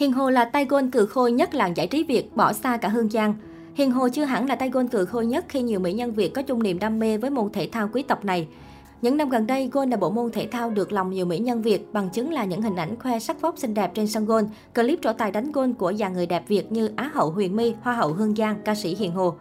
Hiền Hồ là tay gôn cử khôi nhất làng giải trí Việt, bỏ xa cả Hương Giang. Hiền Hồ chưa hẳn là tay gôn cử khôi nhất khi nhiều mỹ nhân Việt có chung niềm đam mê với môn thể thao quý tộc này. Những năm gần đây, gôn là bộ môn thể thao được lòng nhiều mỹ nhân Việt, bằng chứng là những hình ảnh khoe sắc vóc xinh đẹp trên sân gôn, clip trổ tài đánh gôn của dàn người đẹp Việt như Á hậu Huyền My, Hoa hậu Hương Giang, ca sĩ Hiền Hồ.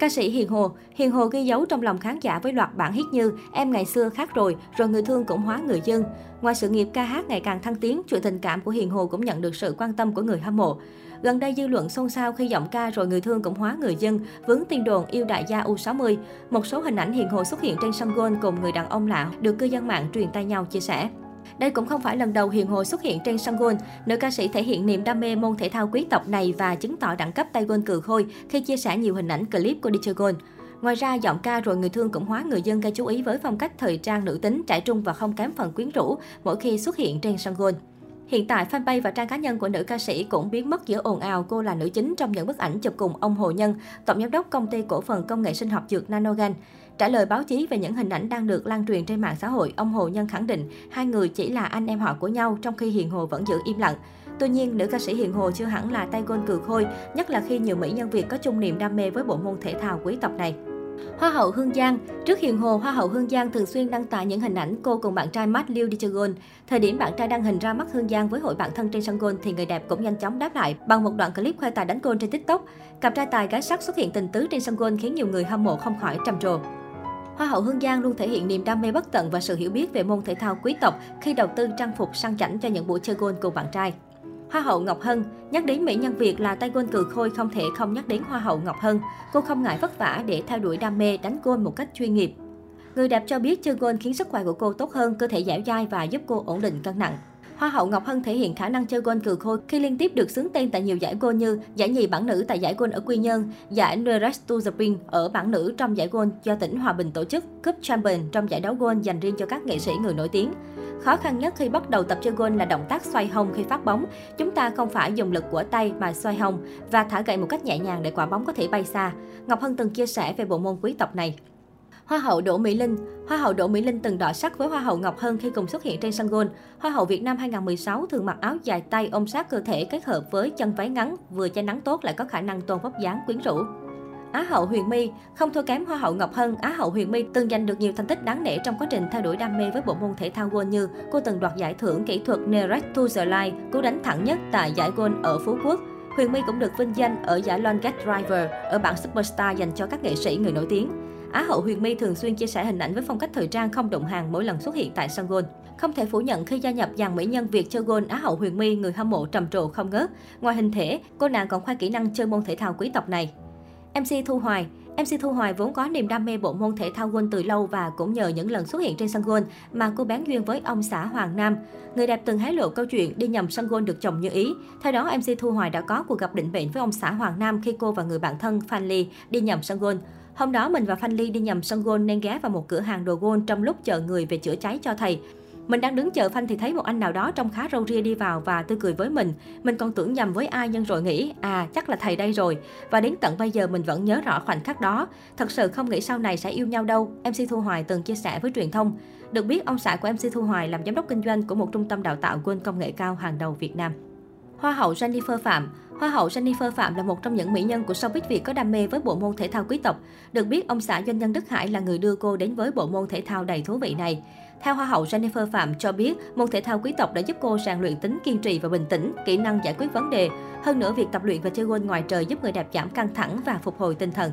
Ca sĩ Hiền Hồ, Hiền Hồ ghi dấu trong lòng khán giả với loạt bản hit như Em ngày xưa khác rồi, rồi người thương cũng hóa người dân. Ngoài sự nghiệp ca hát ngày càng thăng tiến, chuyện tình cảm của Hiền Hồ cũng nhận được sự quan tâm của người hâm mộ. Gần đây dư luận xôn xao khi giọng ca rồi người thương cũng hóa người dân, vướng tin đồn yêu đại gia U60. Một số hình ảnh Hiền Hồ xuất hiện trên sân golf cùng người đàn ông lạ được cư dân mạng truyền tay nhau chia sẻ. Đây cũng không phải lần đầu Hiền Hồ xuất hiện trên sân golf. Nữ ca sĩ thể hiện niềm đam mê môn thể thao quý tộc này và chứng tỏ đẳng cấp tay golf cừ khôi khi chia sẻ nhiều hình ảnh clip của đi chơi golf. Ngoài ra, giọng ca rồi người thương cũng hóa người dân gây chú ý với phong cách thời trang nữ tính, trẻ trung và không kém phần quyến rũ mỗi khi xuất hiện trên sân golf. Hiện tại, fanpage và trang cá nhân của nữ ca sĩ cũng biến mất giữa ồn ào cô là nữ chính trong những bức ảnh chụp cùng ông Hồ Nhân, tổng giám đốc công ty cổ phần công nghệ sinh học dược Nanogen. Trả lời báo chí về những hình ảnh đang được lan truyền trên mạng xã hội, ông Hồ Nhân khẳng định hai người chỉ là anh em họ của nhau trong khi Hiền Hồ vẫn giữ im lặng. Tuy nhiên, nữ ca sĩ Hiền Hồ chưa hẳn là tay gôn cừ khôi, nhất là khi nhiều mỹ nhân Việt có chung niềm đam mê với bộ môn thể thao quý tộc này. Hoa hậu Hương Giang Trước Hiền Hồ, Hoa hậu Hương Giang thường xuyên đăng tải những hình ảnh cô cùng bạn trai Matt Liu đi chơi golf. Thời điểm bạn trai đăng hình ra mắt Hương Giang với hội bạn thân trên sân golf thì người đẹp cũng nhanh chóng đáp lại bằng một đoạn clip khoe tài đánh golf trên TikTok. Cặp trai tài gái sắc xuất hiện tình tứ trên sân golf khiến nhiều người hâm mộ không khỏi trầm trồ. Hoa hậu Hương Giang luôn thể hiện niềm đam mê bất tận và sự hiểu biết về môn thể thao quý tộc khi đầu tư trang phục sang chảnh cho những buổi chơi golf cùng bạn trai. Hoa hậu Ngọc Hân, nhắc đến mỹ nhân Việt là tay gôn cừ khôi không thể không nhắc đến Hoa hậu Ngọc Hân. Cô không ngại vất vả để theo đuổi đam mê đánh gôn một cách chuyên nghiệp. Người đẹp cho biết chơi gôn khiến sức khỏe của cô tốt hơn, cơ thể dẻo dai và giúp cô ổn định cân nặng. Hoa hậu Ngọc Hân thể hiện khả năng chơi gôn cừ khôi khi liên tiếp được xướng tên tại nhiều giải gôn như giải nhì bảng nữ tại giải gôn ở Quy Nhơn, giải Nearest to the Pin ở bảng nữ trong giải gôn do tỉnh Hòa Bình tổ chức, Cup Champion trong giải đấu gôn dành riêng cho các nghệ sĩ người nổi tiếng. Khó khăn nhất khi bắt đầu tập chơi gôn là động tác xoay hông khi phát bóng. Chúng ta không phải dùng lực của tay mà xoay hông và thả gậy một cách nhẹ nhàng để quả bóng có thể bay xa. Ngọc Hân từng chia sẻ về bộ môn quý tộc này. Hoa hậu Đỗ Mỹ Linh Hoa hậu Đỗ Mỹ Linh từng đọ sắc với Hoa hậu Ngọc Hân khi cùng xuất hiện trên sân golf. Hoa hậu Việt Nam 2016 thường mặc áo dài tay ôm sát cơ thể kết hợp với chân váy ngắn, vừa che nắng tốt lại có khả năng tôn vóc dáng quyến rũ. Á hậu Huyền My không thua kém Hoa hậu Ngọc Hân, Á hậu Huyền My từng giành được nhiều thành tích đáng nể trong quá trình theo đuổi đam mê với bộ môn thể thao gôn như cô từng đoạt giải thưởng kỹ thuật Nerec to the Line, cú đánh thẳng nhất tại giải gôn ở Phú Quốc. Huyền My cũng được vinh danh ở giải Longest Driver ở bảng Superstar dành cho các nghệ sĩ người nổi tiếng. Á hậu Huyền My thường xuyên chia sẻ hình ảnh với phong cách thời trang không động hàng mỗi lần xuất hiện tại sân golf. Không thể phủ nhận khi gia nhập dàn mỹ nhân Việt chơi golf Á hậu Huyền My, người hâm mộ trầm trồ không ngớt. Ngoài hình thể, cô nàng còn khoe kỹ năng chơi môn thể thao quý tộc này. MC Thu Hoài MC Thu Hoài vốn có niềm đam mê bộ môn thể thao golf từ lâu và cũng nhờ những lần xuất hiện trên sân golf mà cô bán duyên với ông xã Hoàng Nam. Người đẹp từng hé lộ câu chuyện đi nhầm sân golf được chồng như ý. Theo đó, MC Thu Hoài đã có cuộc gặp định mệnh với ông xã Hoàng Nam khi cô và người bạn thân Phan Ly đi nhầm sân golf. Hôm đó mình và Phan Ly đi nhầm sân golf nên ghé vào một cửa hàng đồ golf trong lúc chờ người về chữa cháy cho thầy. Mình đang đứng chờ phanh thì thấy một anh nào đó trông khá râu ria đi vào và tươi cười với mình. Mình còn tưởng nhầm với ai nhưng rồi nghĩ, à chắc là thầy đây rồi. Và đến tận bây giờ mình vẫn nhớ rõ khoảnh khắc đó. Thật sự không nghĩ sau này sẽ yêu nhau đâu, MC Thu Hoài từng chia sẻ với truyền thông. Được biết, ông xã của MC Thu Hoài làm giám đốc kinh doanh của một trung tâm đào tạo quân công nghệ cao hàng đầu Việt Nam. Hoa hậu Jennifer Phạm Hoa hậu Jennifer Phạm là một trong những mỹ nhân của showbiz Việt có đam mê với bộ môn thể thao quý tộc. Được biết, ông xã doanh nhân Đức Hải là người đưa cô đến với bộ môn thể thao đầy thú vị này. Theo Hoa hậu Jennifer Phạm cho biết, môn thể thao quý tộc đã giúp cô rèn luyện tính kiên trì và bình tĩnh, kỹ năng giải quyết vấn đề. Hơn nữa, việc tập luyện và chơi golf ngoài trời giúp người đẹp giảm căng thẳng và phục hồi tinh thần.